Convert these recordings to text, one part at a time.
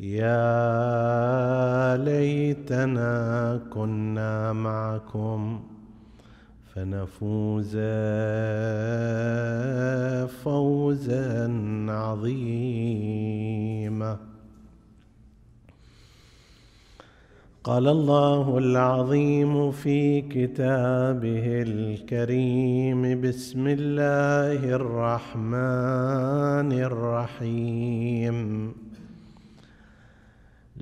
يا ليتنا كنا معكم فنفوز فوزا عظيما. قال الله العظيم في كتابه الكريم بسم الله الرحمن الرحيم.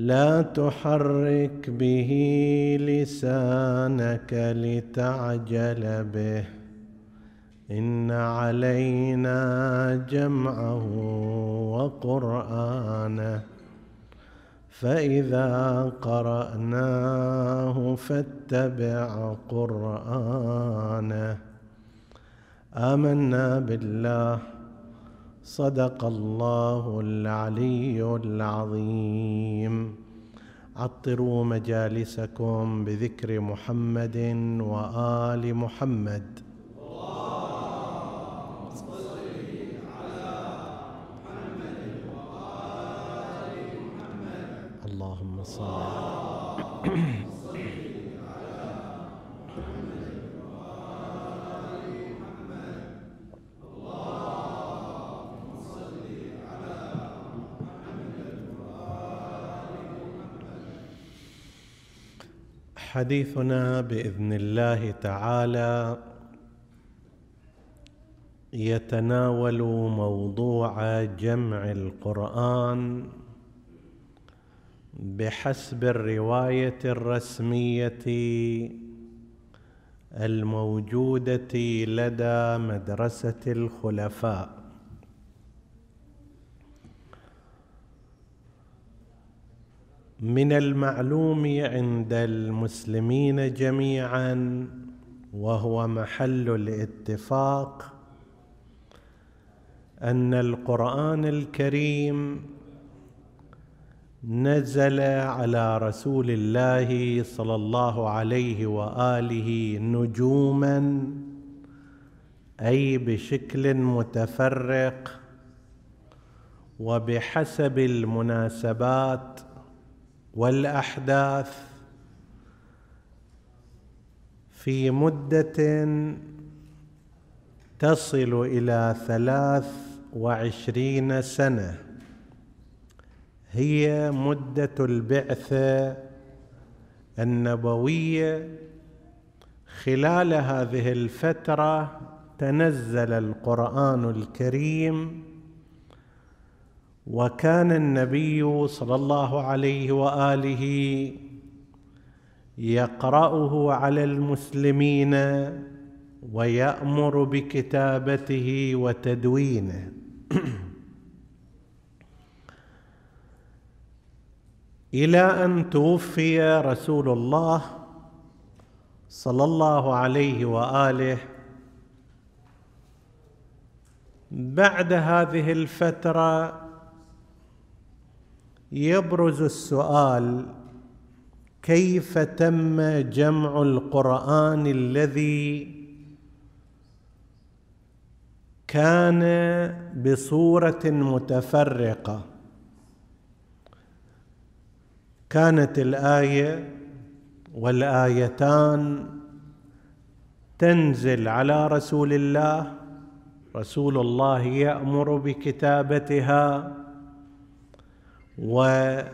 لا تحرك به لسانك لتعجل به. إن علينا جمعه وقرآنه. فإذا قرأناه فاتبع قرآنه. آمنا بالله. صدق الله العلي العظيم. عطروا مجالسكم بذكر محمد وآل محمد اللهم صل على حديثنا بإذن الله تعالى. يتناول موضوع جمع القرآن بحسب الرواية الرسمية الموجودة لدى مدرسة الخلفاء. من المعلوم عند المسلمين جميعا وهو محل الاتفاق أن القرآن الكريم نزل على رسول الله صلى الله عليه وآله نجوما أي بشكل متفرق وبحسب المناسبات والأحداث في مدة تصل إلى ثلاث وعشرين سنة. هي مدة البعثه النبويه خلال هذه الفترة تنزل القرآن الكريم وكان النبي صلى الله عليه وآله يقرأه على المسلمين ويأمر بكتابته وتدوينه. إلى أن توفي رسول الله صلى الله عليه وآله بعد هذه الفترة يبرز السؤال كيف تم جمع القرآن الذي كان بصورة متفرقة؟ كانت الآية والآيتان تنزل على رسول الله رسول الله يأمر بكتابتها وتقرأ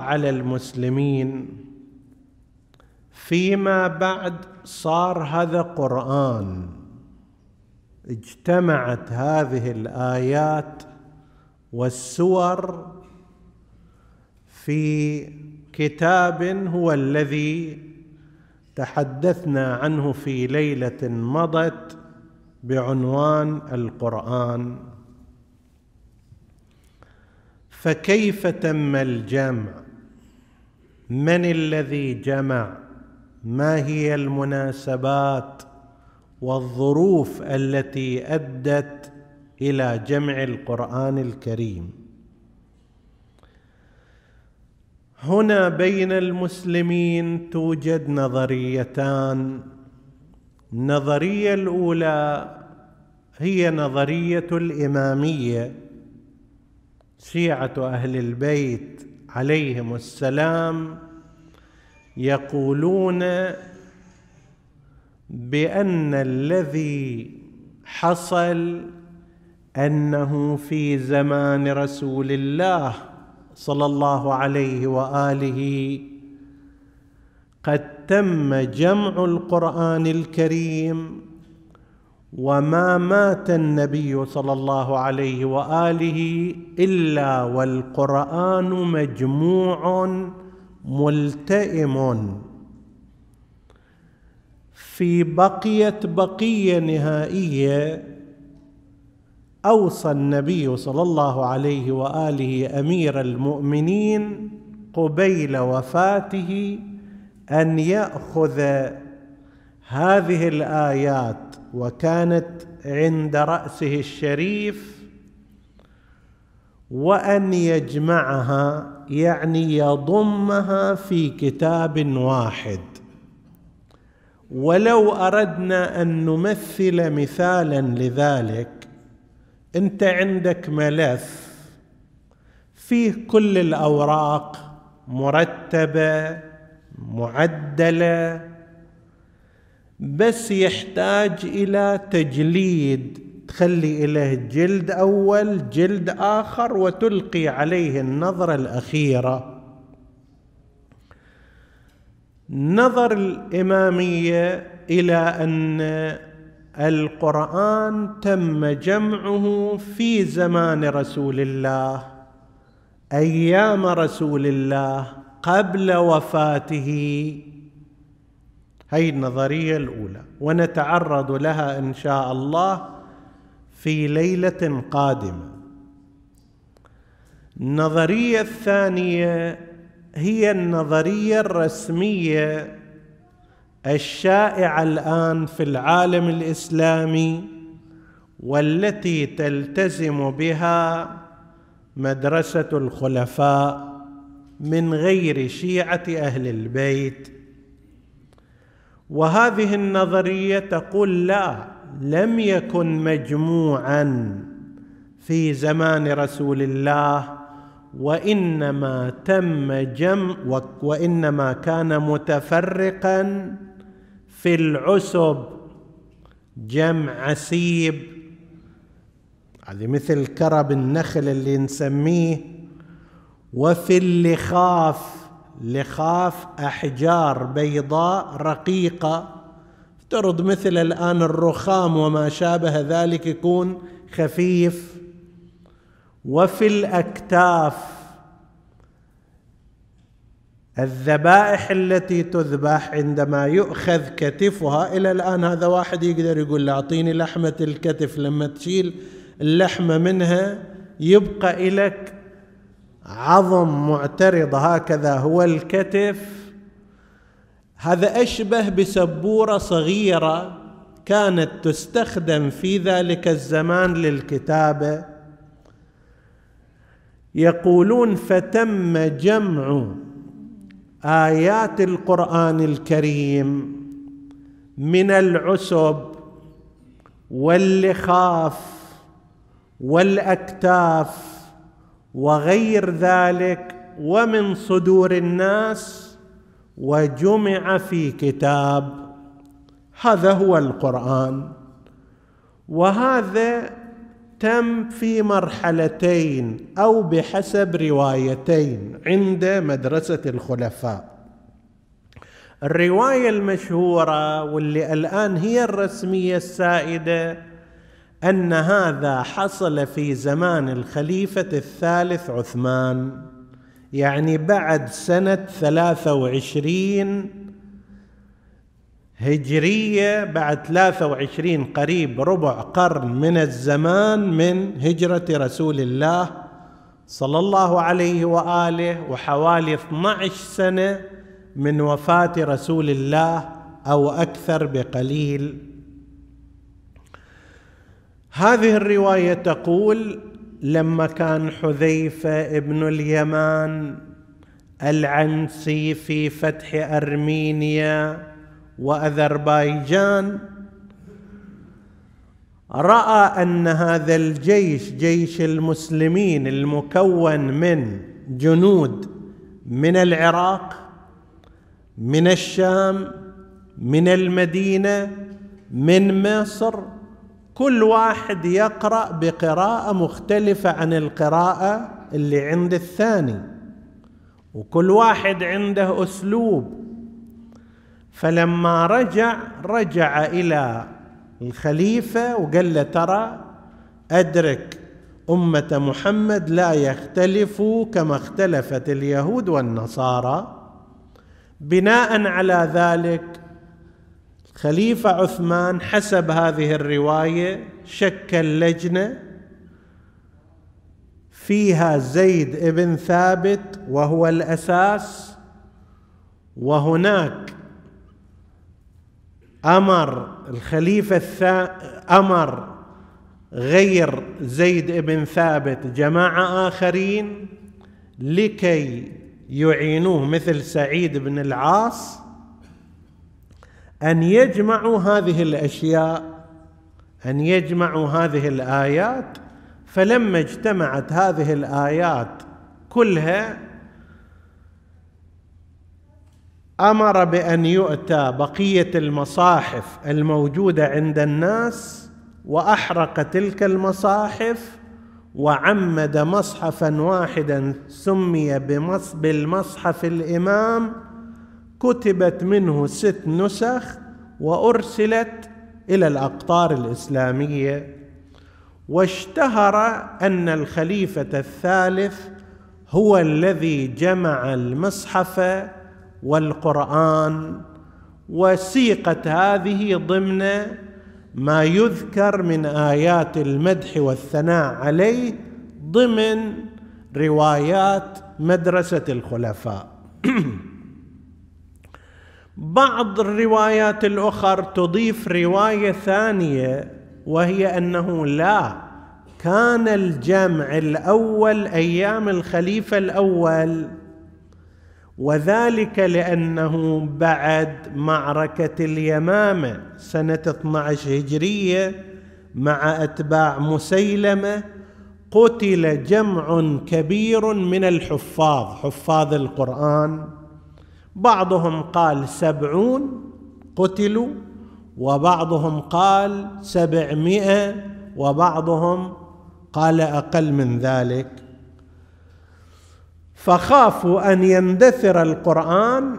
على المسلمين فيما بعد صار هذا قرآن. اجتمعت هذه الآيات والسور في كتاب هو الذي تحدثنا عنه في ليلة مضت بعنوان القرآن. فكيف تم الجمع؟ من الذي جمع؟ ما هي المناسبات والظروف التي أدت إلى جمع القرآن الكريم؟ هنا بين المسلمين توجد نظريتان. النظرية الأولى هي نظرية الإمامية. شيعة أهل البيت عليهم السلام يقولون بأن الذي حصل أنه في زمان رسول الله صلى الله عليه وآله قد تم جمع القرآن الكريم وما مات النبي صلى الله عليه وآله إلا والقرآن مجموع ملتئم. في بقية بقية نهائيه أوصى النبي صلى الله عليه وآله أمير المؤمنين قبيل وفاته أن يأخذ هذه الآيات وكانت عند رأسه الشريف وأن يجمعها يعني يضمها في كتاب واحد. ولو أردنا أن نمثل مثالا لذلك أنت عندك ملف فيه كل الأوراق مرتبة معدلة بس يحتاج إلى تجليد. تخلي إليه جلد أول جلد آخر وتلقي عليه النظرة الأخيرة. نظر الإمامية إلى أن القرآن تم جمعه في زمان رسول الله أيام رسول الله قبل وفاته. هي النظرية الأولى. ونتعرض لها إن شاء الله في ليلة قادمة. النظرية الثانية هي النظرية الرسمية الشائعة الآن في العالم الإسلامي والتي تلتزم بها مدرسة الخلفاء من غير شيعة أهل البيت وهذه النظرية تقول لا لم يكن مجموعا في زمان رسول الله وإنما تم جمع وإنما كان متفرقا في العسب جمع عسيب. هذه مثل كرب النخل اللي نسميه وفي اللخاف لخاف أحجار بيضاء رقيقة. افترض مثل الآن الرخام وما شابه ذلك يكون خفيف. وفي الأكتاف الذبائح التي تذبح عندما يؤخذ كتفها إلى الآن هذا واحد يقدر يقول أعطيني لحمة الكتف لما تشيل اللحمة منها يبقى لك عظم معترض هكذا هو الكتف. هذا أشبه بسبورة صغيرة كانت تستخدم في ذلك الزمان للكتابة. يقولون فتم جمع آيات القرآن الكريم من العسب واللخاف والأكتاف وغير ذلك ومن صدور الناس وجمع في كتاب. هذا هو القرآن. وهذا تم في مرحلتين أو بحسب روايتين عند مدرسة الخلفاء. الرواية المشهورة واللي الآن هي الرسمية السائدة أن هذا حصل في زمان الخليفة الثالث عثمان يعني بعد سنة ثلاثة وعشرين هجرية بعد ثلاثة وعشرين قريب ربع قرن من الزمان من هجرة رسول الله صلى الله عليه وآله وحوالي 12 سنة من وفاة رسول الله أو أكثر بقليل. هذه الرواية تقول لما كان حذيفة ابن اليمان العنسي في فتح أرمينيا واذربيجان رأى أن هذا الجيش جيش المسلمين المكون من جنود من العراق من الشام من المدينة من مصر كل واحد يقرأ بقراءة مختلفة عن القراءة اللي عند الثاني وكل واحد عنده أسلوب. فلما رجع رجع إلى الخليفة وقال له ترى أدرك أمة محمد لا يختلفوا كما اختلفت اليهود والنصارى. بناء على ذلك خليفة عثمان حسب هذه الرواية شكل لجنه فيها زيد بن ثابت وهو الأساس وهناك أمر الخليفة الثا أمر غير زيد بن ثابت جماعة آخرين لكي يعينوه مثل سعيد بن العاص أن يجمعوا هذه الأشياء أن يجمعوا هذه الآيات فلما اجتمعت هذه الآيات كلها أمر بأن يؤتى بقية المصاحف الموجودة عند الناس وأحرق تلك المصاحف وعمد مصحفا واحدا سمي بالمصحف الإمام كتبت منه ست نسخ وأرسلت إلى الأقطار الإسلامية. واشتهر أن الخليفة الثالث هو الذي جمع المصحف والقرآن. وسيقت هذه ضمن ما يذكر من آيات المدح والثناء عليه ضمن روايات مدرسة الخلفاء. بعض الروايات الأخر تضيف رواية ثانية وهي أنه لا كان الجمع الأول أيام الخليفة الأول وذلك لأنه بعد معركة اليمامة سنة 12 هجرية مع أتباع مسيلمة قتل جمع كبير من الحفاظ حفاظ القرآن. بعضهم قال سبعون قتلوا وبعضهم قال سبعمائة وبعضهم قال أقل من ذلك. فخافوا أن يندثر القرآن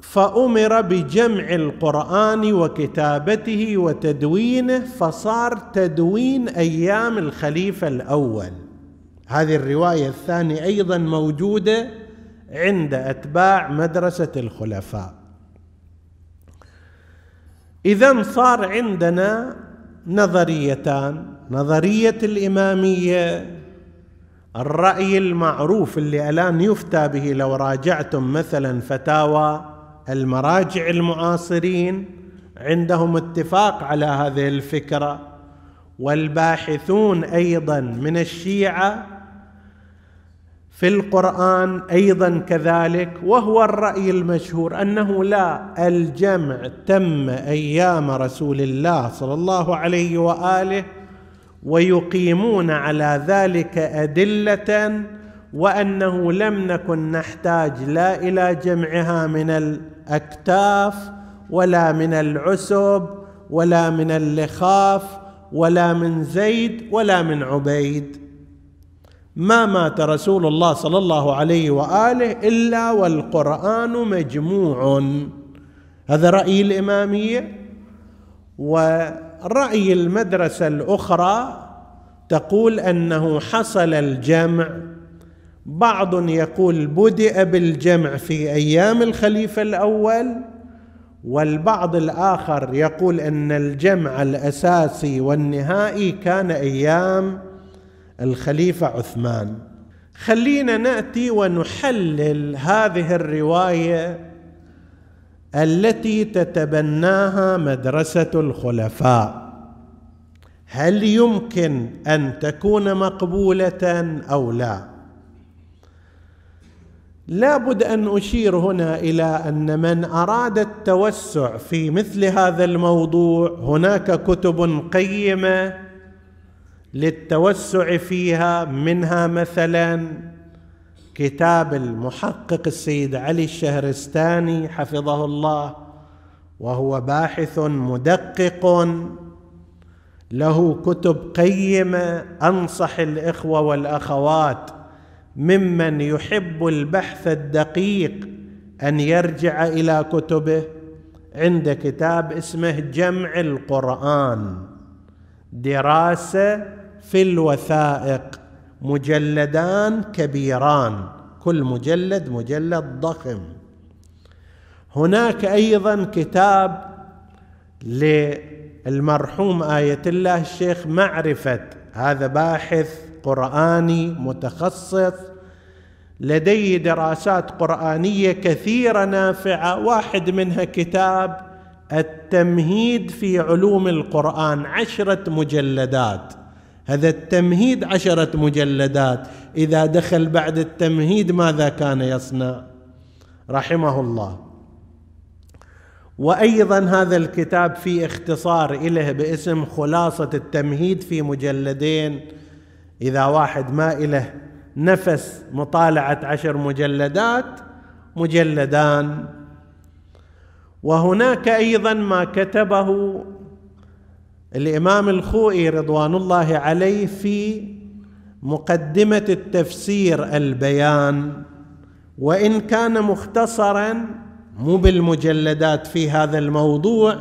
فأمر بجمع القرآن وكتابته وتدوينه فصار تدوين أيام الخليفة الأول. هذه الرواية الثانية أيضا موجودة عند أتباع مدرسة الخلفاء. اذا صار عندنا نظريتان نظرية الإمامية الرأي المعروف اللي الآن يفتى به لو راجعتم مثلا فتاوى المراجع المعاصرين عندهم اتفاق على هذه الفكرة والباحثون أيضا من الشيعة في القرآن أيضا كذلك وهو الرأي المشهور أنه لا الجمع تم أيام رسول الله صلى الله عليه وآله ويقيمون على ذلك أدلة وأنه لم نكن نحتاج لا إلى جمعها من الأكتاف ولا من العسب ولا من اللخاف ولا من زيد ولا من عبيد. ما مات رسول الله صلى الله عليه وآله إلا والقرآن مجموع. هذا رأي الإمامية. ورأي المدرسة الأخرى تقول أنه حصل الجمع. بعض يقول بدأ بالجمع في أيام الخليفة الأول والبعض الآخر يقول أن الجمع الأساسي والنهائي كان أيام الخليفة عثمان. خلينا نأتي ونحلل هذه الرواية التي تتبناها مدرسة الخلفاء. هل يمكن أن تكون مقبولة أو لا؟ لابد أن أشير هنا إلى أن من أراد التوسع في مثل هذا الموضوع هناك كتب قيمة للتوسع فيها منها مثلا كتاب المحقق السيد علي الشهرستاني حفظه الله وهو باحث مدقق. له كتب قيمة أنصح الإخوة والأخوات ممن يحب البحث الدقيق أن يرجع إلى كتبه عند كتاب اسمه جمع القرآن. دراسة في الوثائق. مجلدان كبيران. كل مجلد مجلد ضخم. هناك أيضا كتاب للمرحوم آية الله الشيخ معرفة. هذا باحث قرآني متخصص. لديه دراسات قرآنية كثيرة نافعة. واحد منها كتاب التمهيد في علوم القرآن. عشرة مجلدات. هذا التمهيد عشرة مجلدات. إذا دخل بعد التمهيد ماذا كان يصنع؟ رحمه الله. وأيضا هذا الكتاب في اختصار له باسم خلاصة التمهيد في مجلدين. إذا واحد ما له نفس مطالعة عشر مجلدات مجلدان. وهناك أيضا ما كتبه الإمام الخوئي رضوان الله عليه في مقدمة التفسير البيان وإن كان مختصرا مو بالمجلدات في هذا الموضوع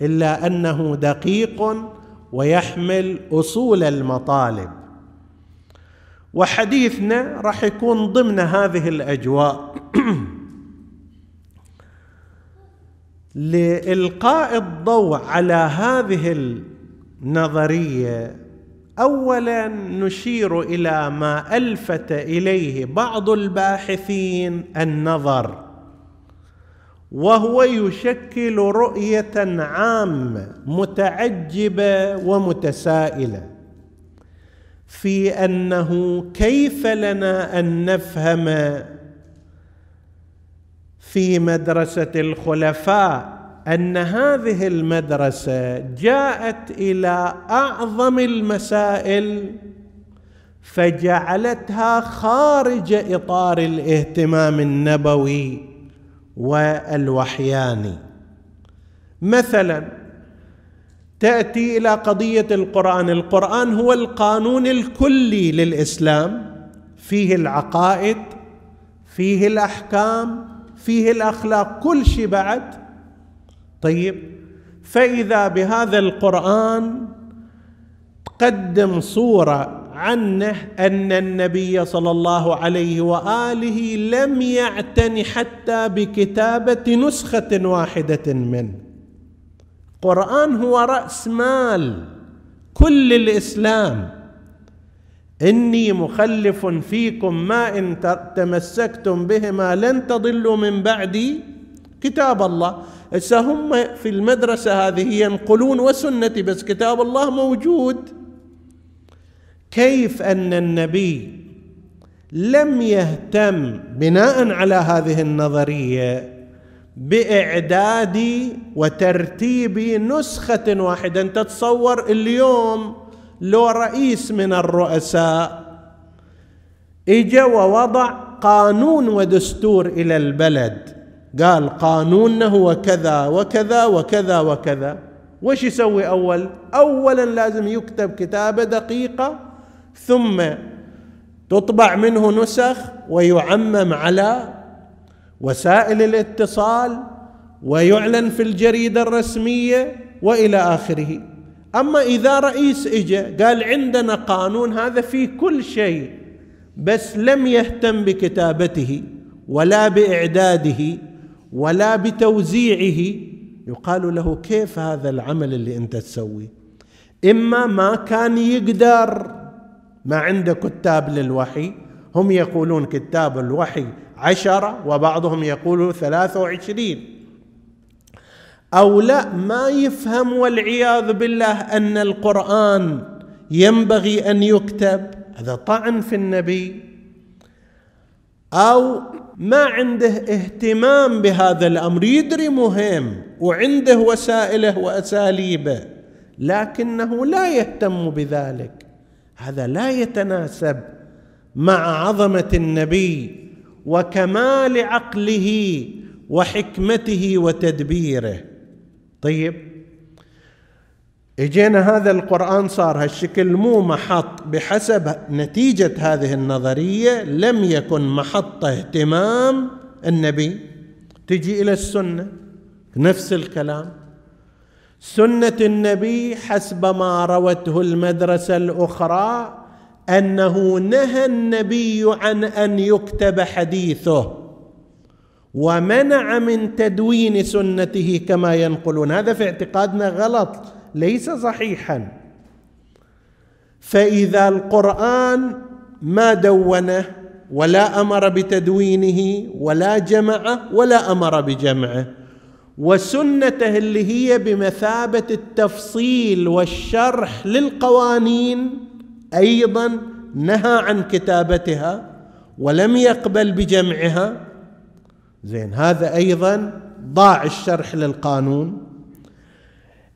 إلا أنه دقيق ويحمل أصول المطالب. وحديثنا راح يكون ضمن هذه الأجواء. لإلقاء الضوء على هذه النظريه اولا نشير إلى ما ألفت إليه بعض الباحثين النظر وهو يشكل رؤية عامه متعجبة ومتسائلة في أنه كيف لنا أن نفهم في مدرسة الخلفاء أن هذه المدرسة جاءت إلى أعظم المسائل فجعلتها خارج إطار الاهتمام النبوي والوحياني. مثلا تأتي إلى قضية القرآن. القرآن هو القانون الكلي للإسلام. فيه العقائد فيه الأحكام فيه الأخلاق. كل شيء بعد طيب فإذا بهذا القرآن قدم صورة عنه أن النبي صلى الله عليه وآله لم يعتن حتى بكتابة نسخة واحدة منه القرآن هو رأس مال كل الإسلام. إني مخلف فيكم ما إن تمسكتم بهما لن تضلوا من بعدي. كتاب الله. هسه هم في المدرسة هذه ينقلون وسنتي بس كتاب الله موجود. كيف أن النبي لم يهتم بناء على هذه النظرية بإعداد وترتيب نسخة واحدة؟ انت تتصور اليوم لو رئيس من الرؤساء إجا ووضع قانون ودستور إلى البلد قال قانوننا هو كذا وكذا وكذا وكذا. وش يسوي أول؟ اولا لازم يكتب كتابه دقيقه ثم تطبع منه نسخ ويعمم على وسائل الاتصال ويعلن في الجريدة الرسمية وإلى آخره. أما إذا رئيس اجى قال عندنا قانون هذا فيه كل شيء بس لم يهتم بكتابته ولا بإعداده. ولا بتوزيعه. يقال له كيف هذا العمل اللي انت تسويه إما ما كان يقدر. ما عنده كتاب للوحي. هم يقولون كتاب الوحي عشرة وبعضهم يقول ثلاثة وعشرين. أو لا ما يفهم والعياذ بالله أن القرآن ينبغي أن يكتب. هذا طعن في النبي. أو ما عنده اهتمام بهذا الأمر يدري مهم وعنده وسائله وأساليبه لكنه لا يهتم بذلك. هذا لا يتناسب مع عظمة النبي وكمال عقله وحكمته وتدبيره. طيب إجينا هذا القرآن صار هالشكل مو محط بحسب نتيجة هذه النظرية لم يكن محط اهتمام النبي. تجي إلى السنة نفس الكلام. سنة النبي حسب ما روته المدرسة الأخرى أنه نهى النبي عن أن يكتب حديثه ومنع من تدوين سنته كما ينقلون. هذا في اعتقادنا غلط. ليس صحيحا. فإذا القرآن ما دونه ولا أمر بتدوينه ولا جمعه ولا أمر بجمعه وسنته اللي هي بمثابة التفصيل والشرح للقوانين أيضا نهى عن كتابتها ولم يقبل بجمعها. زين هذا أيضا ضاع الشرح للقانون.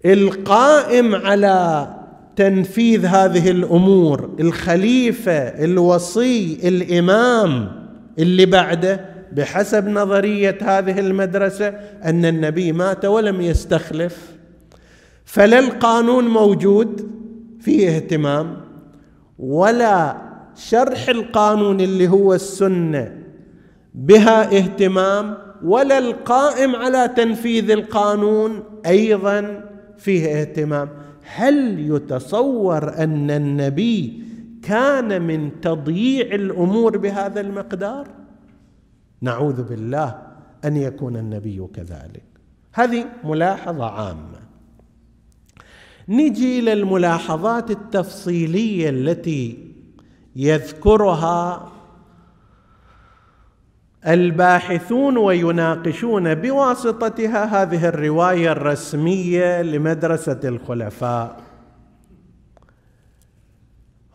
القائم على تنفيذ هذه الأمور الخليفة الوصي الإمام اللي بعده بحسب نظرية هذه المدرسة أن النبي مات ولم يستخلف. فلا القانون موجود فيه اهتمام ولا شرح القانون اللي هو السنة بها اهتمام ولا القائم على تنفيذ القانون أيضا فيه اهتمام. هل يتصور أن النبي كان من تضييع الأمور بهذا المقدار؟ نعوذ بالله أن يكون النبي كذلك. هذه ملاحظة عامة. نجي إلى الملاحظات التفصيلية التي يذكرها الباحثون ويناقشون بواسطتها هذه الرواية الرسمية لمدرسة الخلفاء.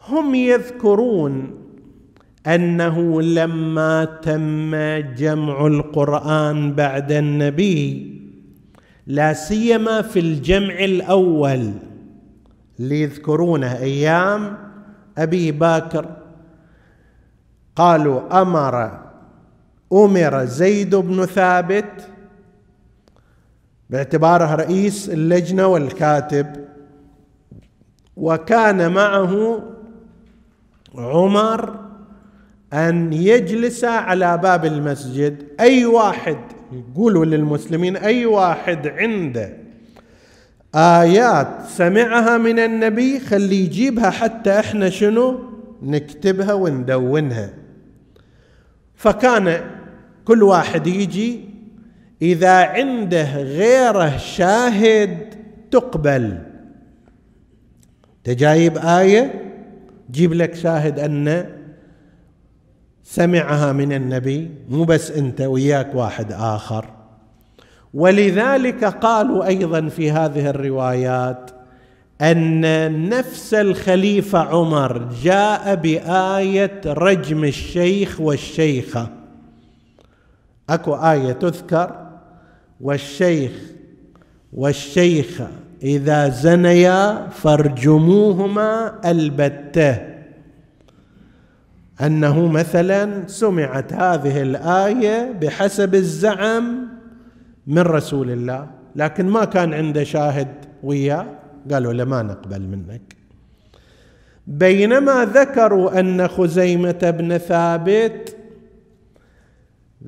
هم يذكرون أنه لما تم جمع القرآن بعد النبي لا سيما في الجمع الأول اللي يذكرونه أيام أبي بكر. قالوا أمر أمر زيد بن ثابت باعتباره رئيس اللجنة والكاتب وكان معه عمر أن يجلس على باب المسجد. أي واحد يقولوا للمسلمين أي واحد عنده آيات سمعها من النبي خليه يجيبها حتى إحنا شنو؟ نكتبها وندونها. فكان كل واحد يجي إذا عنده غيره شاهد تقبل. تجايب آية جيب لك شاهد أن سمعها من النبي مو بس أنت وياك واحد آخر. ولذلك قالوا أيضا في هذه الروايات أن نفس الخليفة عمر جاء بآية رجم الشيخ والشيخة. أكو آية تذكر والشيخ والشيخه إذا زنيا فارجموهما البتة. أنه مثلا سمعت هذه الآية بحسب الزعم من رسول الله لكن ما كان عنده شاهد وياه. قالوا له ما نقبل منك. بينما ذكروا أن خزيمة بن ثابت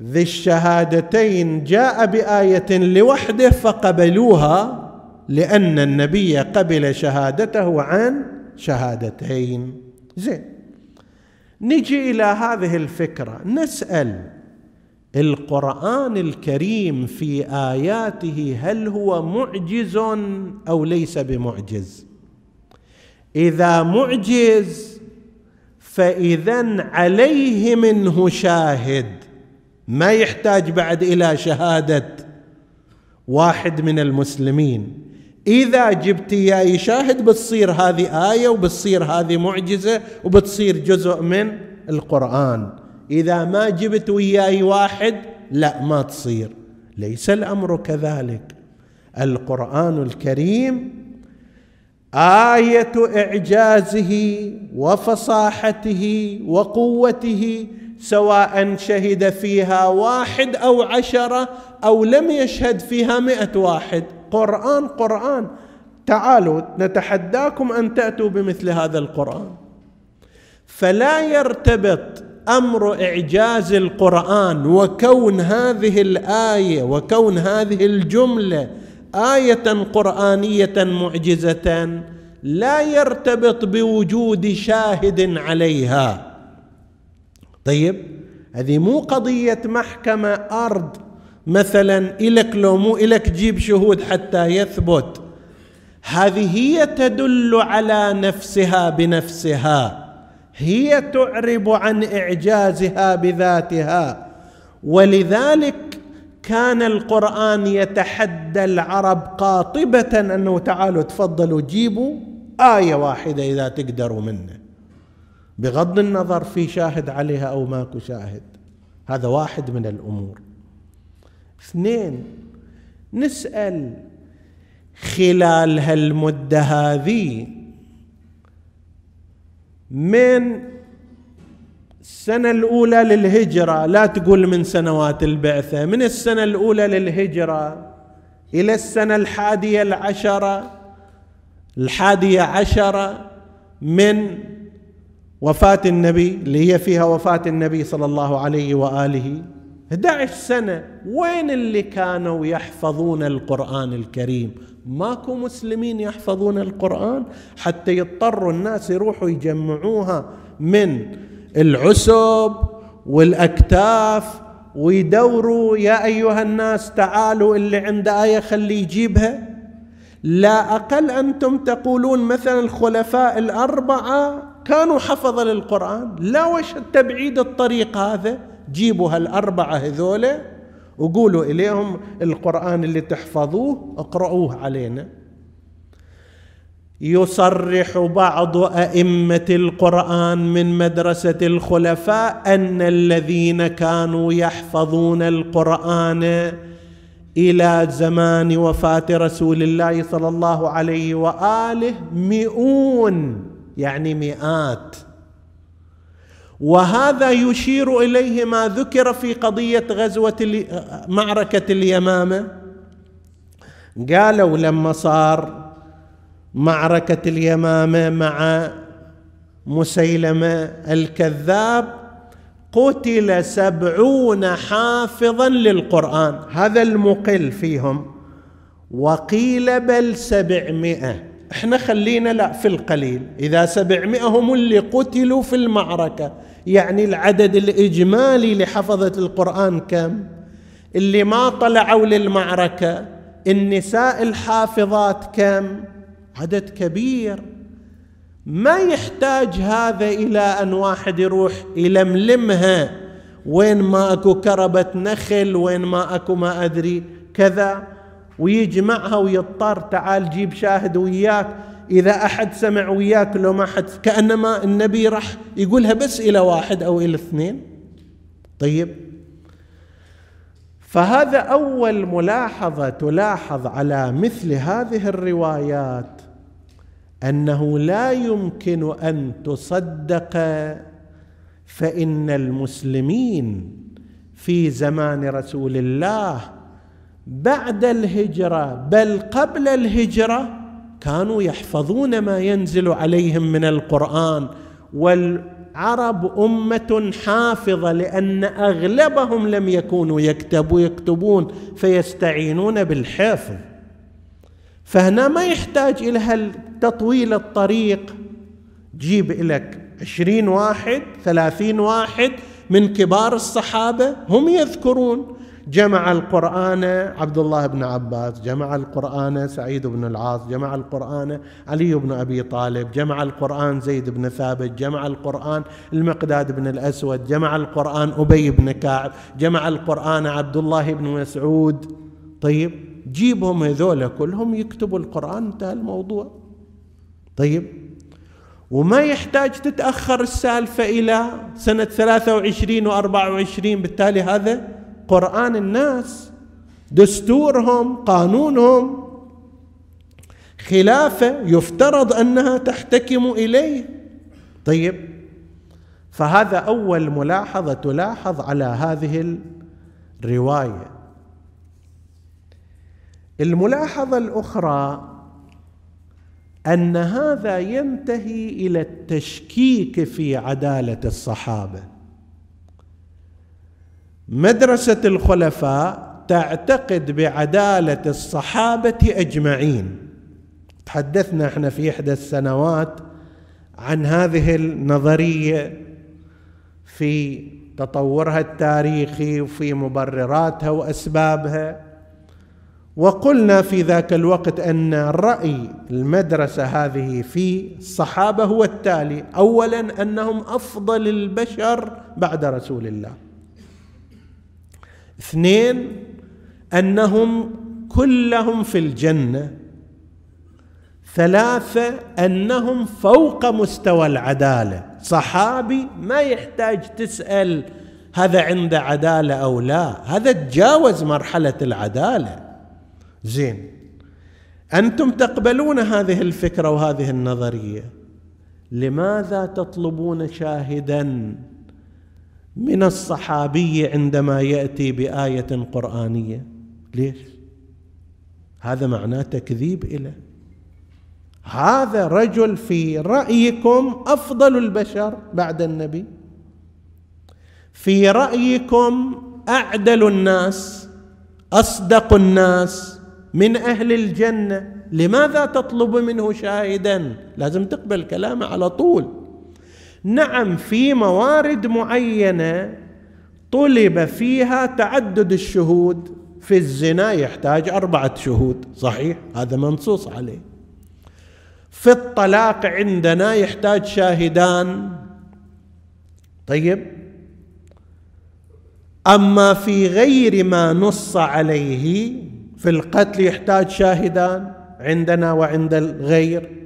ذي الشهادتين جاء بآية لوحده فقبلوها لأن النبي قبل شهادته عن شهادتين. زين. نجي إلى هذه الفكرة. نسأل القرآن الكريم في آياته هل هو معجز أو ليس بمعجز؟ إذا معجز فإذا عليه منه شاهد. ما يحتاج بعد إلى شهادة واحد من المسلمين. إذا جبت اياه شاهد بتصير هذه آية وبتصير هذه معجزة وبتصير جزء من القرآن. إذا ما جبت وياي واحد لا ما تصير. ليس الأمر كذلك. القرآن الكريم آية إعجازه وفصاحته وقوته سواء شهد فيها واحد أو عشرة أو لم يشهد فيها مئة واحد. قرآن قرآن. تعالوا نتحداكم أن تأتوا بمثل هذا القرآن. فلا يرتبط أمر إعجاز القرآن وكون هذه الآية وكون هذه الجملة آية قرآنية معجزة لا يرتبط بوجود شاهد عليها. طيب هذه مو قضية محكمة أرض. مثلا إلك لو مو إلك جيب شهود حتى يثبت. هذه هي تدل على نفسها بنفسها. هي تعرب عن إعجازها بذاتها. ولذلك كان القرآن يتحدى العرب قاطبة أنه تعالوا تفضلوا جيبوا آية واحدة إذا تقدروا منه. بغض النظر في شاهد عليها أو ماكو شاهد. هذا واحد من الأمور. اثنين نسأل خلال هالمدة هذه من السنة الأولى للهجرة لا تقول من سنوات البعثة من السنة الأولى للهجرة إلى السنة الحادية العشرة الحادية عشرة من وفاة النبي اللي هي فيها وفاة النبي صلى الله عليه وآله. 11 سنة وين اللي كانوا يحفظون القرآن الكريم؟ ماكو مسلمين يحفظون القرآن؟ حتى يضطروا الناس يروحوا يجمعوها من العسب والأكتاف ويدوروا يا أيها الناس تعالوا اللي عنده آية خليه يجيبها. لا أقل أنتم تقولون مثلا الخلفاء الأربعة كانوا حفظ للقرآن لا وش التبعيد الطريق هذا؟ جيبوا هالأربعة هذولا وقولوا إليهم القرآن اللي تحفظوه اقرأوه علينا. يصرح بعض أئمة القرآن من مدرسة الخلفاء أن الذين كانوا يحفظون القرآن إلى زمان وفاة رسول الله صلى الله عليه وآله مئون. يعني مئات. وهذا يشير إليه ما ذكر في قضية غزوة معركة اليمامة. قالوا لما صار معركة اليمامة مع مسيلمة الكذاب قتل سبعون حافظا للقرآن. هذا المقل فيهم. وقيل بل سبعمائة. إحنا خلينا لا في القليل. إذا سبعمائة هم اللي قتلوا في المعركة يعني العدد الإجمالي لحفظة القرآن كم؟ اللي ما طلعوا للمعركة النساء الحافظات كم؟ عدد كبير. ما يحتاج هذا إلى أن واحد يروح يلملمها. وين ما أكو كربة نخل وين ما أكو ما أدري كذا. ويجمعها ويضطر تعال جيب شاهد وياك. إذا أحد سمع وياك لو ما حد كأنما النبي راح يقولها بس إلى واحد أو إلى اثنين. طيب. فهذا أول ملاحظة تلاحظ على مثل هذه الروايات أنه لا يمكن أن تصدق فإن المسلمين في زمان رسول الله بعد الهجرة بل قبل الهجرة كانوا يحفظون ما ينزل عليهم من القرآن. العرب أمة حافظة لأن أغلبهم لم يكونوا يكتبوا يكتبون فيستعينون بالحفظ. فهنا ما يحتاج إلى تطويل الطريق. جيب لك عشرين واحد ثلاثين واحد من كبار الصحابة هم يذكرون. جمع القرآن عبد الله بن عباس جمع القرآن سعيد بن العاص جمع القرآن علي بن أبي طالب جمع القرآن زيد بن ثابت جمع القرآن المقداد بن الأسود جمع القرآن أبي بن كعب جمع القرآن عبد الله بن مسعود. طيب جيبهم هذول كلهم يكتبوا القرآن انتهى الموضوع. طيب وما يحتاج تتأخر السالفة إلى سنة 23 و24 بالتالي هذا قرآن الناس دستورهم قانونهم خلافة يفترض أنها تحتكم إليه. طيب فهذا أول ملاحظة تلاحظ على هذه الرواية. الملاحظة الأخرى أن هذا ينتهي إلى التشكيك في عدالة الصحابة. مدرسة الخلفاء تعتقد بعدالة الصحابة أجمعين. تحدثنا إحنا في إحدى السنوات عن هذه النظرية في تطورها التاريخي وفي مبرراتها وأسبابها. وقلنا في ذاك الوقت أن رأي المدرسة هذه في الصحابة هو التالي اولا أنهم أفضل البشر بعد رسول الله. اثنين أنهم كلهم في الجنة. ثلاثة أنهم فوق مستوى العدالة. صحابي ما يحتاج تسأل هذا عنده عدالة أو لا. هذا تجاوز مرحلة العدالة. زين. أنتم تقبلون هذه الفكرة وهذه النظرية. لماذا تطلبون شاهدا؟ من الصحابي عندما يأتي بآية قرآنية. ليش؟ هذا معناه تكذيب له هذا رجل في رأيكم أفضل البشر بعد النبي. في رأيكم أعدل الناس أصدق الناس من أهل الجنة. لماذا تطلب منه شاهدا؟ لازم تقبل كلامه على طول. نعم في موارد معينة طلب فيها تعدد الشهود في الزنا يحتاج أربعة شهود صحيح؟ هذا منصوص عليه. في الطلاق عندنا يحتاج شاهدان. طيب. أما في غير ما نص عليه في القتل يحتاج شاهدان عندنا وعند الغير.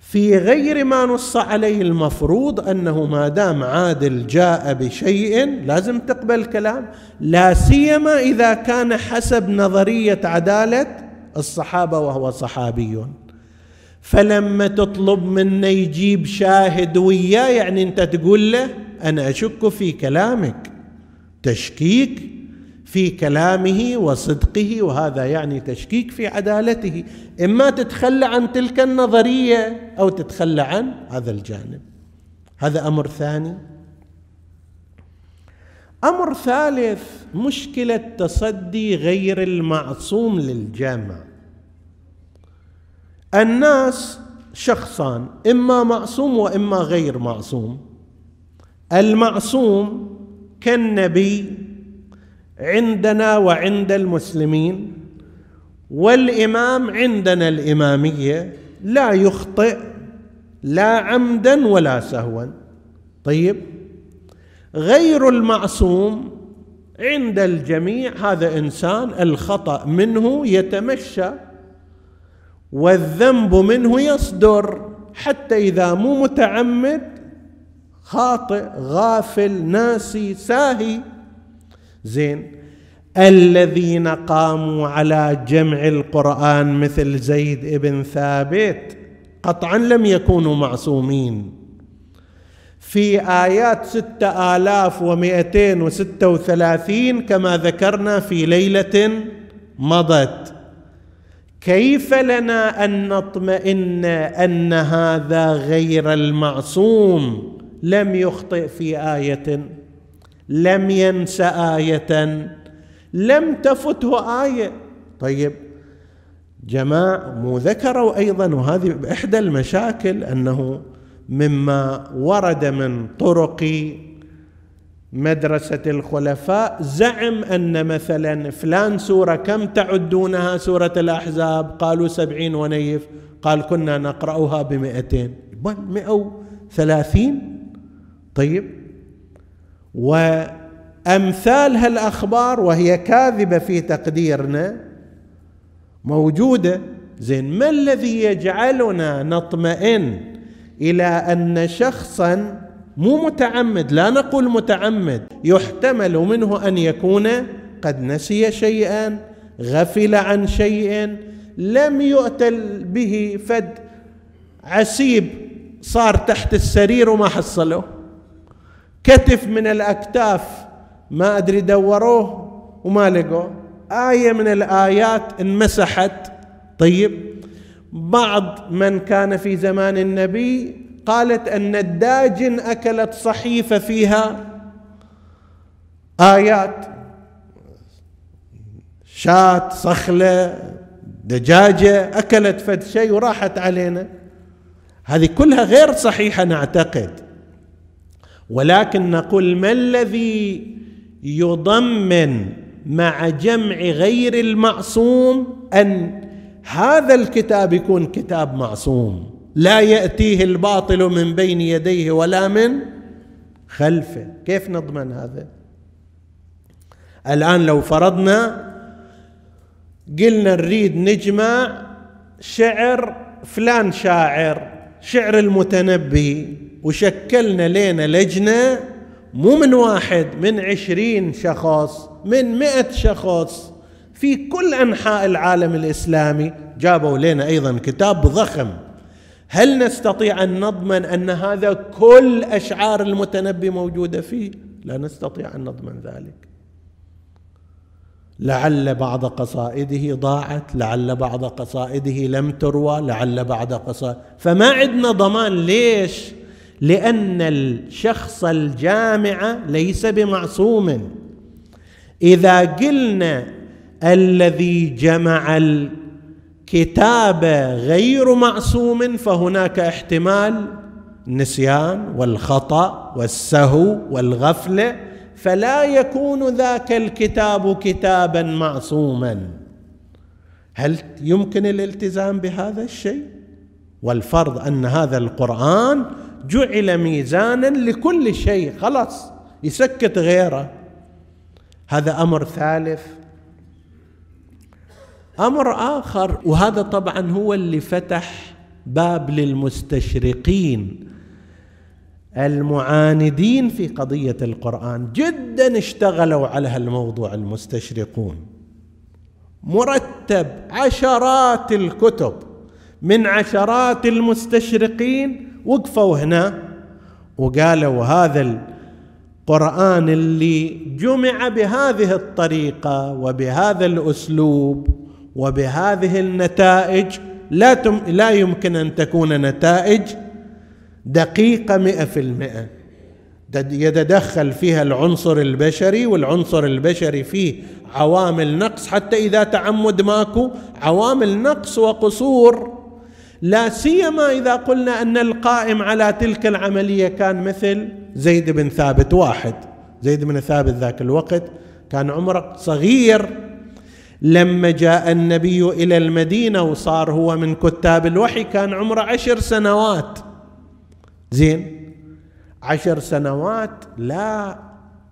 في غير ما نص عليه المفروض أنه ما دام عادل جاء بشيء لازم تقبل كلام لا سيما إذا كان حسب نظرية عدالة الصحابة وهو صحابي. فلما تطلب منه يجيب شاهد وياه يعني أنت تقول له أنا أشك في كلامك. تشكيك في كلامه وصدقه وهذا يعني تشكيك في عدالته. إما تتخلى عن تلك النظرية أو تتخلى عن هذا الجانب. هذا أمر ثاني. أمر ثالث مشكلة تصدي غير المعصوم للجامع. الناس شخصان إما معصوم وإما غير معصوم. المعصوم كالنبي عندنا وعند المسلمين والإمام عندنا الإمامية لا يخطئ لا عمدا ولا سهوا. طيب غير المعصوم عند الجميع هذا إنسان الخطأ منه يتمشى والذنب منه يصدر حتى إذا مو متعمد خاطئ غافل ناسي ساهي. زين. الذين قاموا على جمع القرآن مثل زيد ابن ثابت قطعا لم يكونوا معصومين. في آيات ستة آلاف ومئتين وستة وثلاثين كما ذكرنا في ليلة مضت. كيف لنا أن نطمئن أن هذا غير المعصوم؟ لم يخطئ في آية لم ينس آية لم تفته آية. طيب جماعة مو ذكروا أيضا وهذه إحدى المشاكل أنه مما ورد من طرق مدرسة الخلفاء زعم أن مثلا فلان سورة كم تعدونها سورة الأحزاب؟ قالوا سبعين ونيف. قال كنا نقرأها بمئتين. بل مئة وثلاثين؟ طيب وأمثال هالأخبار وهي كاذبة في تقديرنا موجودة. زين ما الذي يجعلنا نطمئن إلى أن شخصا مو متعمد لا نقول متعمد يحتمل منه أن يكون قد نسي شيئا غفل عن شيء لم يؤتل به فد عسيب صار تحت السرير وما حصله. كتف من الأكتاف ما أدري دوروه وما لقوه. آية من الآيات انمسحت. طيب بعض من كان في زمان النبي قالت أن الداجن أكلت صحيفة فيها آيات. شاة صخلة دجاجة أكلت فد شيء وراحت علينا. هذه كلها غير صحيحة نعتقد. ولكن نقول ما الذي يضمن مع جمع غير المعصوم أن هذا الكتاب يكون كتاب معصوم؟ لا يأتيه الباطل من بين يديه ولا من خلفه. كيف نضمن هذا؟ الآن لو فرضنا قلنا نريد نجمع شعر فلان شاعر شعر المتنبي وشكلنا لنا لجنة مو من واحد من عشرين شخص من مئة شخص في كل أنحاء العالم الإسلامي. جابوا لنا أيضا كتاب ضخم. هل نستطيع أن نضمن أن هذا كل أشعار المتنبي موجودة فيه؟ لا نستطيع أن نضمن ذلك. لعل بعض قصائده ضاعت لعل بعض قصائده لم تروى لعل بعض قصائد فما عندنا ضمان ليش؟ لأن الشخص الجامع ليس بمعصوم. إذا قلنا الذي جمع كتابه غير معصوم فهناك احتمال النسيان والخطأ والسهو والغفلة فلا يكون ذاك الكتاب كتابا معصوما. هل يمكن الالتزام بهذا الشيء؟ والفرض أن هذا القرآن جعل ميزانا لكل شيء خلاص يسكت غيره. هذا أمر ثالث. أمر آخر وهذا طبعا هو اللي فتح باب للمستشرقين. المعاندين في قضية القرآن جدا اشتغلوا على هالموضوع المستشرقون. مرتب عشرات الكتب من عشرات المستشرقين وقفوا هنا وقالوا هذا القرآن اللي جمع بهذه الطريقة وبهذا الأسلوب وبهذه النتائج لا لا يمكن أن تكون نتائج دقيقة مئة في المئة. يتدخل فيها العنصر البشري والعنصر البشري فيه عوامل نقص حتى إذا تعمد ماكو عوامل نقص وقصور. لا سيما إذا قلنا أن القائم على تلك العملية كان مثل زيد بن ثابت واحد. زيد بن ثابت ذاك الوقت كان عمره صغير. لما جاء النبي إلى المدينة وصار هو من كتاب الوحي كان عمره عشر سنوات. زين. عشر سنوات لا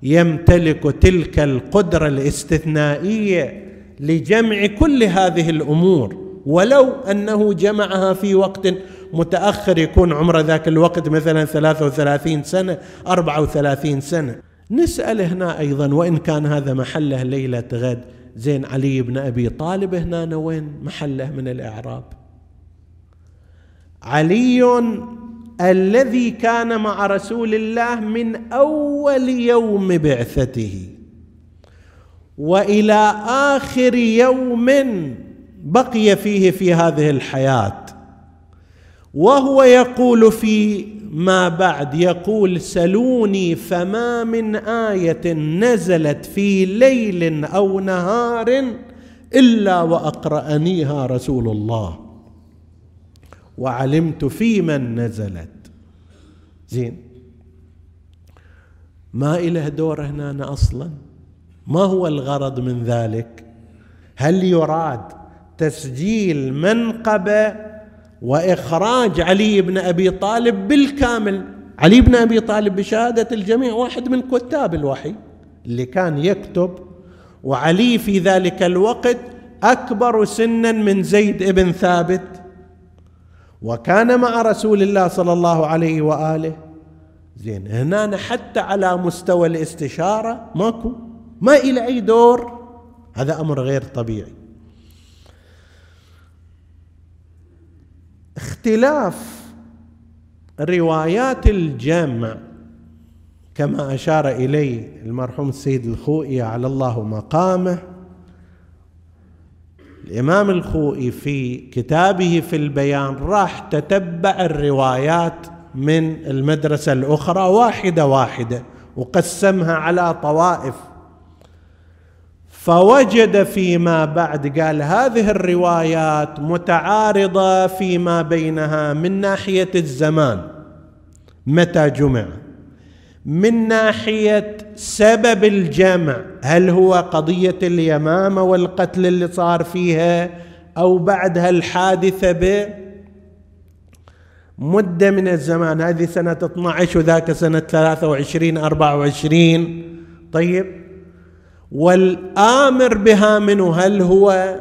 يمتلك تلك القدرة الاستثنائية لجمع كل هذه الأمور ولو أنه جمعها في وقت متأخر يكون عمره ذاك الوقت مثلا 33 سنة 34 سنة. نسأل هنا أيضا وإن كان هذا محله ليلة غد زين علي بن أبي طالب هنا وين محله من الإعراب؟ علي الذي كان مع رسول الله من أول يوم بعثته. وإلى آخر يوم بقي فيه في هذه الحياة. وهو يقول في ما بعد يقول سلوني فما من آية نزلت في ليل أو نهار إلا وأقرأنيها رسول الله. وعلمت في من نزلت. زين. ما إله دور هنا أصلا؟ ما هو الغرض من ذلك؟ هل يراد تسجيل منقبه وإخراج علي بن أبي طالب بالكامل؟ علي بن أبي طالب بشهادة الجميع واحد من كتاب الوحي اللي كان يكتب وعلي في ذلك الوقت أكبر سنا من زيد بن ثابت. وكان مع رسول الله صلى الله عليه وآله. زين هنا حتى على مستوى الاستشارة ماكو ما إلى أي دور. هذا أمر غير طبيعي. اختلاف روايات الجمع كما أشار إليه المرحوم السيد الخوئي على الله مقامه الإمام الخوئي في كتابه في البيان راح تتبع الروايات من المدرسة الأخرى واحدة واحدة وقسمها على طوائف. فوجد فيما بعد قال هذه الروايات متعارضة فيما بينها من ناحية الزمان. متى جمع من ناحية سبب الجمع هل هو قضية اليمامة والقتل اللي صار فيها أو بعدها الحادثة ب؟ مدة من الزمان هذه سنة 12 وذاك سنة 23 24 طيب والآمر بها منه هل هو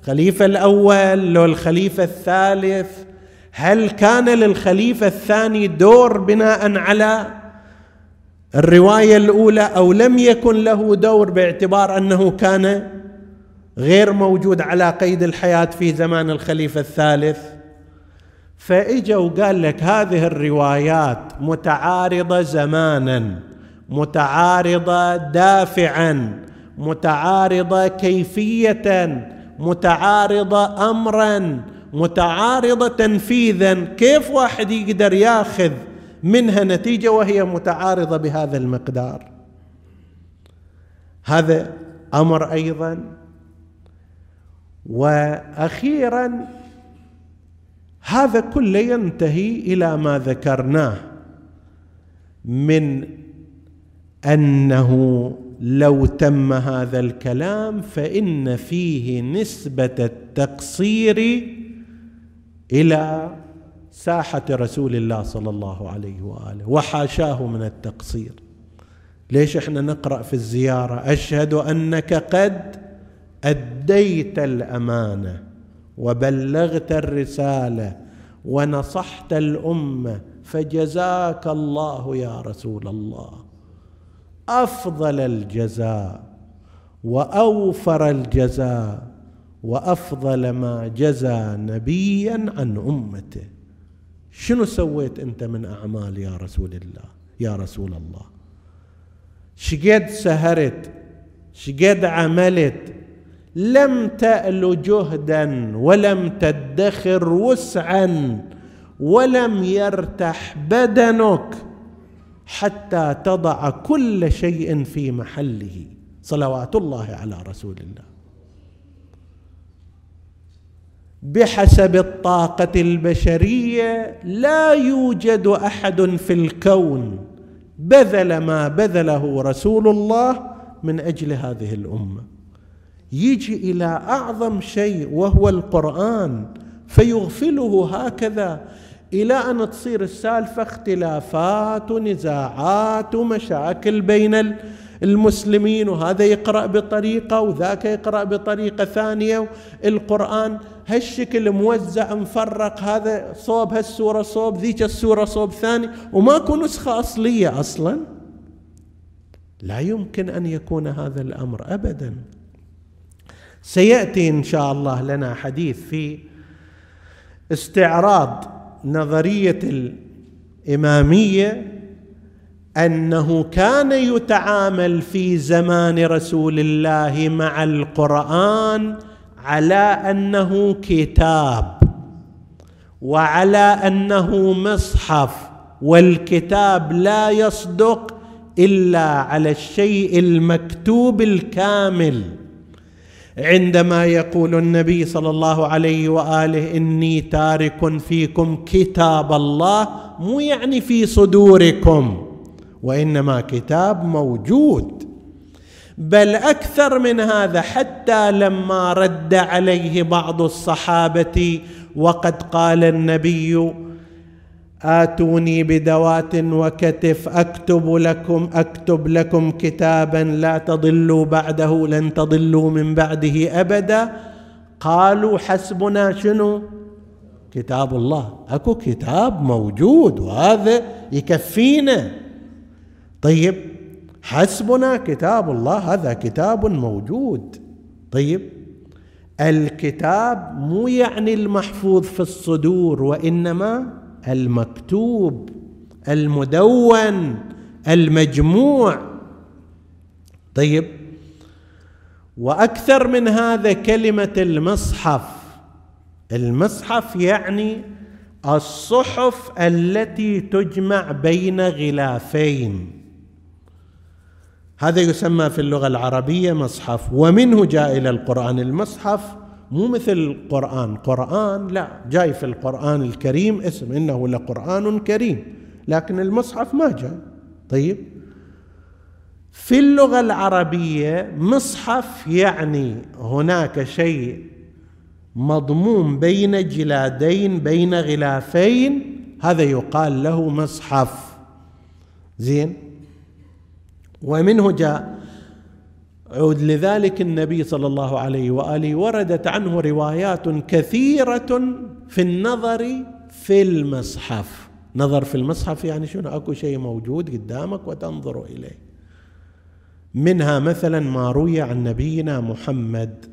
الخليفة الأول لو الخليفة الثالث؟ هل كان للخليفة الثاني دور بناء على الرواية الأولى أو لم يكن له دور باعتبار أنه كان غير موجود على قيد الحياة في زمان الخليفة الثالث فإجا وقال لك هذه الروايات متعارضة زمانا متعارضة دافعا متعارضة كيفيه متعارضة امرا متعارضة تنفيذا. كيف واحد يقدر ياخذ منها نتيجة وهي متعارضة بهذا المقدار. هذا أمر أيضا وأخيرا هذا كله ينتهي إلى ما ذكرناه من أنه لو تم هذا الكلام فإن فيه نسبة التقصير إلى ساحة رسول الله صلى الله عليه وآله وحاشاه من التقصير. ليش إحنا نقرأ في الزيارة؟ أشهد أنك قد أديت الأمانة وبلغت الرسالة ونصحت الأمة فجزاك الله يا رسول الله. أفضل الجزاء وأوفر الجزاء وأفضل ما جزى نبيا عن أمته. شنو سويت أنت من أعمال يا رسول الله؟ يا رسول الله. شقد سهرت شقد عملت لم تأل جهدا ولم تدخر وسعا ولم يرتح بدنك حتى تضع كل شيء في محله. صلوات الله على رسول الله. بحسب الطاقة البشرية لا يوجد أحد في الكون بذل ما بذله رسول الله من أجل هذه الأمة. يجي إلى أعظم شيء وهو القرآن فيغفله هكذا إلى أن تصير السالفة اختلافات ونزاعات ومشاكل بين المسلمين وهذا يقرأ بطريقة وذاك يقرأ بطريقة ثانية. القرآن هالشكل موزع مفرق هذا صوب هالسورة صوب ذيك السورة صوب ثاني. وماكو نسخة أصلية أصلا. لا يمكن أن يكون هذا الأمر ابدا. سيأتي إن شاء الله لنا حديث في استعراض نظرية الإمامية أنه كان يتعامل في زمان رسول الله مع القرآن على أنه كتاب وعلى أنه مصحف والكتاب لا يصدق إلا على الشيء المكتوب الكامل. عندما يقول النبي صلى الله عليه وآله إني تارك فيكم كتاب الله مو يعني في صدوركم. وإنما كتاب موجود. بل أكثر من هذا حتى لما رد عليه بعض الصحابة وقد قال النبي آتوني بدوات وكتف أكتب لكم أكتب لكم كتابا لا تضلوا بعده لن تضلوا من بعده أبدا. قالوا حسبنا شنو؟ كتاب الله. أكو كتاب موجود وهذا يكفينا. طيب حسبنا كتاب الله هذا كتاب موجود. طيب الكتاب مو يعني المحفوظ في الصدور وإنما المكتوب المدون المجموع. طيب وأكثر من هذا كلمة المصحف. المصحف يعني الصحف التي تجمع بين غلافين. هذا يسمى في اللغة العربية مصحف ومنه جاء إلى القرآن. المصحف مو مثل القرآن. قرآن لا جاي في القرآن الكريم اسم إنه لقرآن كريم لكن المصحف ما جاء. طيب في اللغة العربية مصحف يعني هناك شيء مضموم بين جلادين بين غلافين هذا يقال له مصحف. زين؟ ومنه جاء. عود لذلك النبي صلى الله عليه وآله وردت عنه روايات كثيرة في النظر في المصحف. نظر في المصحف يعني شنو؟ أكو شيء موجود قدامك وتنظر إليه. منها مثلا ما روي عن نبينا محمد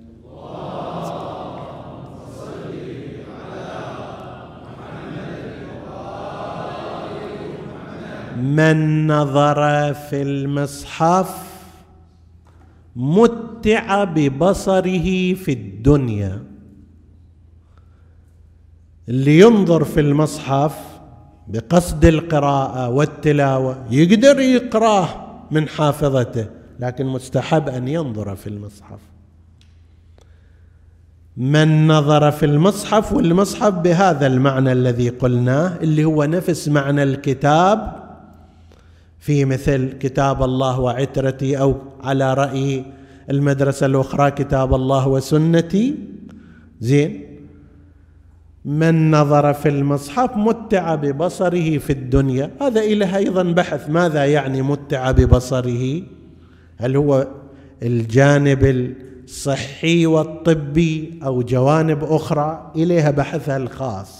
من نظر في المصحف متع ببصره في الدنيا. اللي ينظر في المصحف بقصد القراءة والتلاوة يقدر يقراه من حافظته لكن مستحب أن ينظر في المصحف. من نظر في المصحف والمصحف بهذا المعنى الذي قلناه اللي هو نفس معنى الكتاب في مثل كتاب الله وعترتي أو على رأي المدرسة الأخرى كتاب الله وسنتي. زين. من نظر في المصحف متع ببصره في الدنيا. هذا إله أيضا بحث. ماذا يعني متع ببصره؟ هل هو الجانب الصحي والطبي أو جوانب أخرى؟ إليها بحثها الخاص.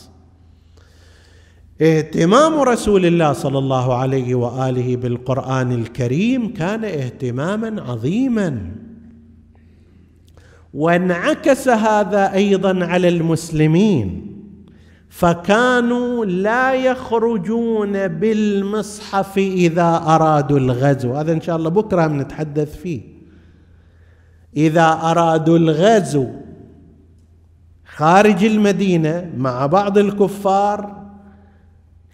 اهتمام رسول الله صلى الله عليه وآله بالقرآن الكريم كان اهتماما عظيما. وانعكس هذا أيضا على المسلمين فكانوا لا يخرجون بالمصحف إذا أرادوا الغزو. هذا إن شاء الله بكرة نتحدث فيه. إذا أرادوا الغزو خارج المدينة مع بعض الكفار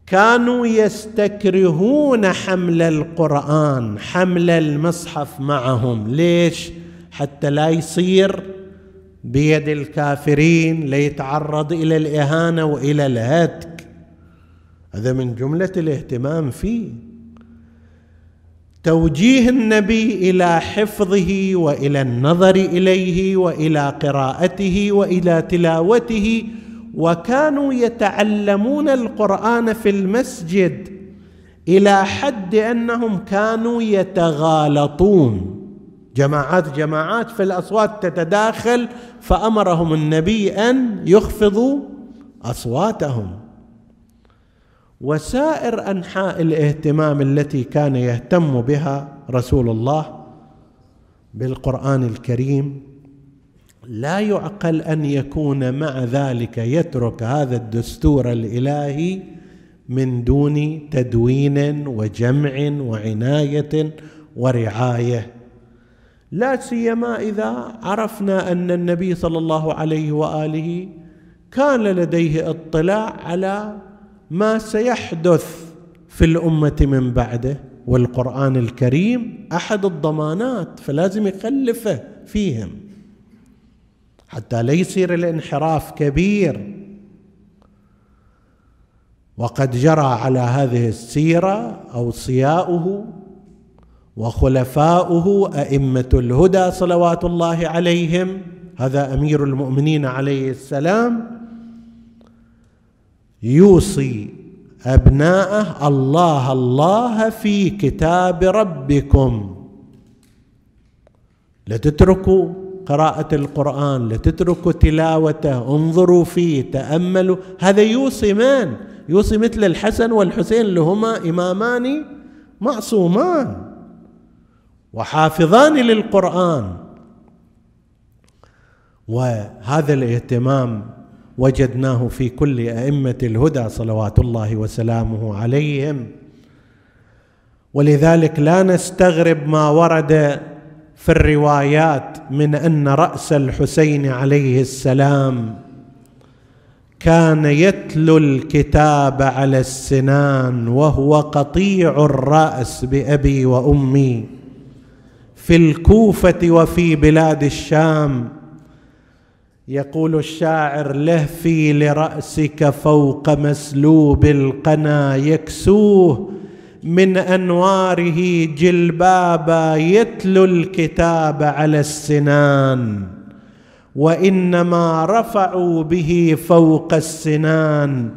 كانوا يستكرهون حمل القرآن حمل المصحف معهم. ليش؟ حتى لا يصير بيد الكافرين ليتعرض إلى الإهانة وإلى الهتك. هذا من جملة الاهتمام فيه. توجيه النبي إلى حفظه وإلى النظر إليه وإلى قراءته وإلى تلاوته وكانوا يتعلمون القرآن في المسجد إلى حد أنهم كانوا يتغالطون. جماعات جماعات في الأصوات تتداخل فأمرهم النبي أن يخفضوا أصواتهم. وسائر أنحاء الاهتمام التي كان يهتم بها رسول الله بالقرآن الكريم لا يعقل أن يكون مع ذلك يترك هذا الدستور الإلهي من دون تدوين وجمع وعناية ورعاية. لا سيما إذا عرفنا أن النبي صلى الله عليه وآله كان لديه اطلاع على ما سيحدث في الأمة من بعده والقرآن الكريم أحد الضمانات فلازم يخلفه فيهم. حتى لا يصير الانحراف كبير. وقد جرى على هذه السيرة أوصياؤه وخلفاؤه أئمة الهدى صلوات الله عليهم. هذا أمير المؤمنين عليه السلام. يوصي أبناءه الله الله في كتاب ربكم. لا تتركوا قراءة القرآن لا تتركوا تلاوته انظروا فيه تأملوا. هذا يوصي من؟ يوصي مثل الحسن والحسين اللي هما إمامان معصومان وحافظان للقرآن. وهذا الاهتمام وجدناه في كل أئمة الهدى صلوات الله وسلامه عليهم. ولذلك لا نستغرب ما ورد في الروايات من أن رأس الحسين عليه السلام كان يتلو الكتاب على السنان وهو قطيع الرأس بأبي وأمي في الكوفة وفي بلاد الشام. يقول الشاعر لهفي لرأسك فوق مسلوب القنا يكسوه من أنواره جلبابا يتلو الكتاب على السنان وإنما رفعوا به فوق السنان.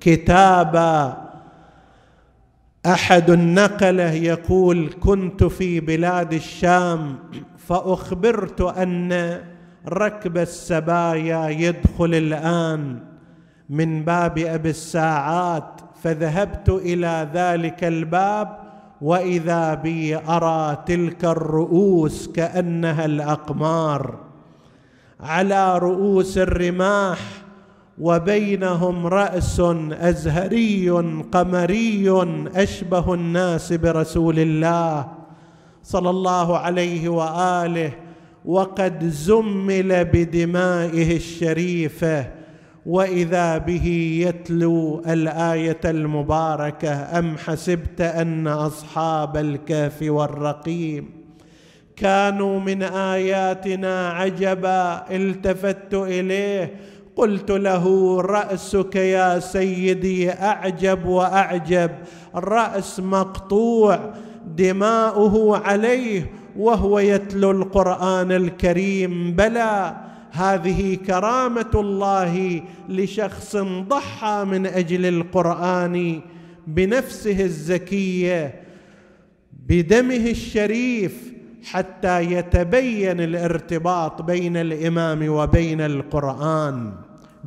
كتابا أحد النقلة يقول كنت في بلاد الشام فأخبرت أن ركب السبايا يدخل الآن من باب أبي الساعات فذهبت إلى ذلك الباب وإذا بي أرى تلك الرؤوس كأنها الأقمار. على رؤوس الرماح وبينهم رأس أزهري قمري أشبه الناس برسول الله صلى الله عليه وآله وقد زمل بدمائه الشريفة. وإذا به يتلو الآية المباركة أم حسبت أن أصحاب الكهف والرقيم كانوا من آياتنا عجبا التفت إليه قلت له رأسك يا سيدي أعجب وأعجب رأس مقطوع دماؤه عليه وهو يتلو القرآن الكريم بلى هذه كرامة الله لشخص ضحى من أجل القرآن بنفسه الزكية بدمه الشريف حتى يتبين الارتباط بين الإمام وبين القرآن.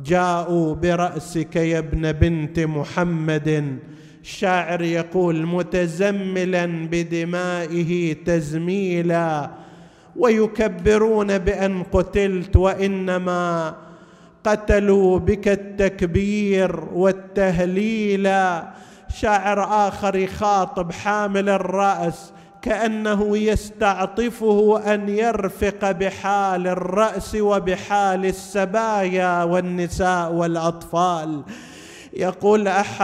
جاءوا برأسك يا ابن بنت محمد الشاعر يقول متزملا بدمائه تزميلا. ويكبرون بأن قتلت وإنما قتلوا بك التكبير والتهليل. شاعر آخر يخاطب حامل الرأس كأنه يستعطفه أن يرفق بحال الرأس وبحال السبايا والنساء والأطفال. يقول أحامل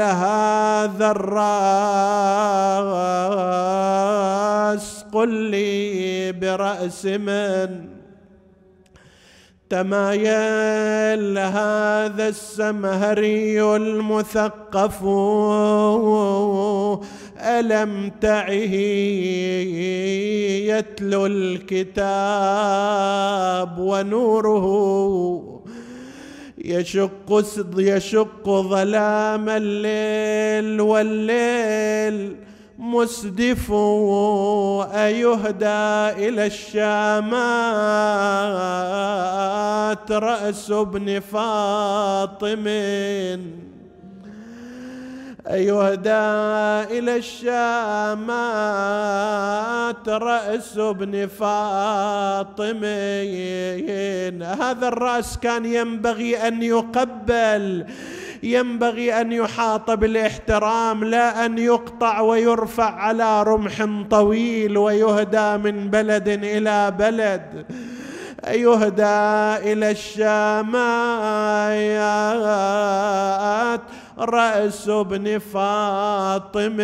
هذا الرأس قل لي برأس من تمايل هذا السمهري المثقف. ألم تعه يتلو الكتاب ونوره يشق يشق ظلام الليل والليل. مسدف أيهدى إلى الشامات رأس ابن فاطم. يهدى إلى الشامات رأس ابن فاطمين. هذا الرأس كان ينبغي أن يقبل ينبغي أن يحاط بالإحترام لا أن يقطع ويرفع على رمح طويل ويهدى من بلد إلى بلد. يهدى إلى الشامات رأس ابن فاطمين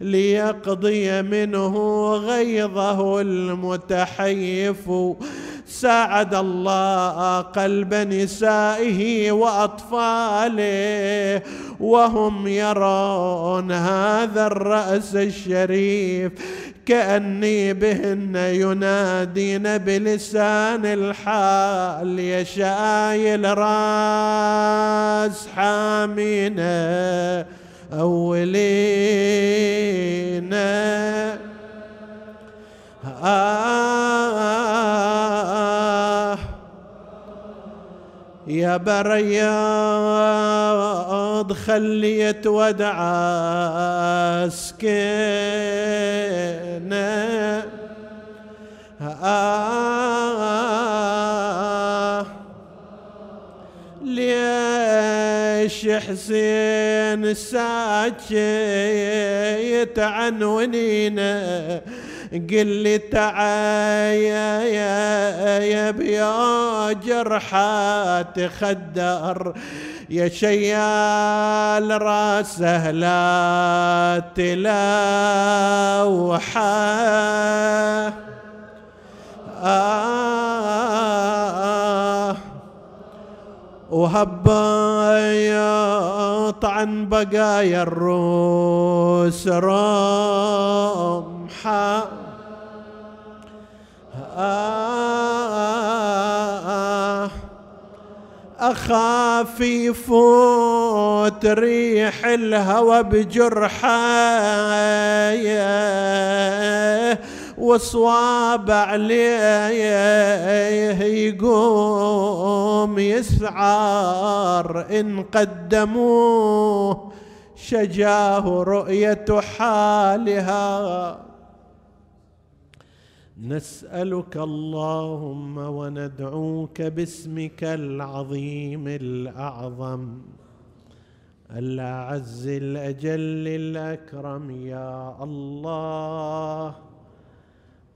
ليقضي منه غيظه المتحيف. ساعد الله قلب نسائه وأطفاله وهم يرون هذا الرأس الشريف كأني بهن ينادين بلسان الحال يا شايل راس حامينا اولينا آه. يا برياض خليت ودع سكينة. آه ليش حسين ساكت عنونينا قل لي تعايا يا يا بيا جرحى تخدر يا شيال راسه لا تلوحه آه. وهبايط عن بقايا الروس رمحة آه أخاف يفوت ريح الهوى بجرحه وصواب عليه يقوم يسعر إن قدموه شجاه رؤية حالها. نسألك اللهم وندعوك باسمك العظيم الأعظم. الأعز الأجل الأكرم يا الله.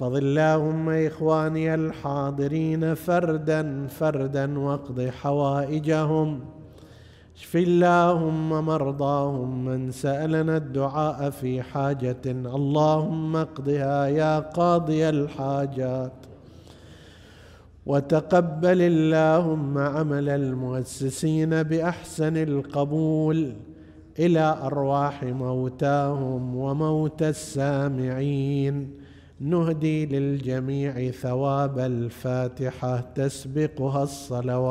احفظ اللهم إخواني الحاضرين فردا فردا واقض حوائجهم. اشف اللهم مرضاهم من سألنا الدعاء في حاجة. اللهم اقضها يا قاضي الحاجات. وتقبل اللهم عمل المؤسسين بأحسن القبول إلى أرواح موتاهم وموتى السامعين. نهدي للجميع ثواب الفاتحة تسبقها الصلوات.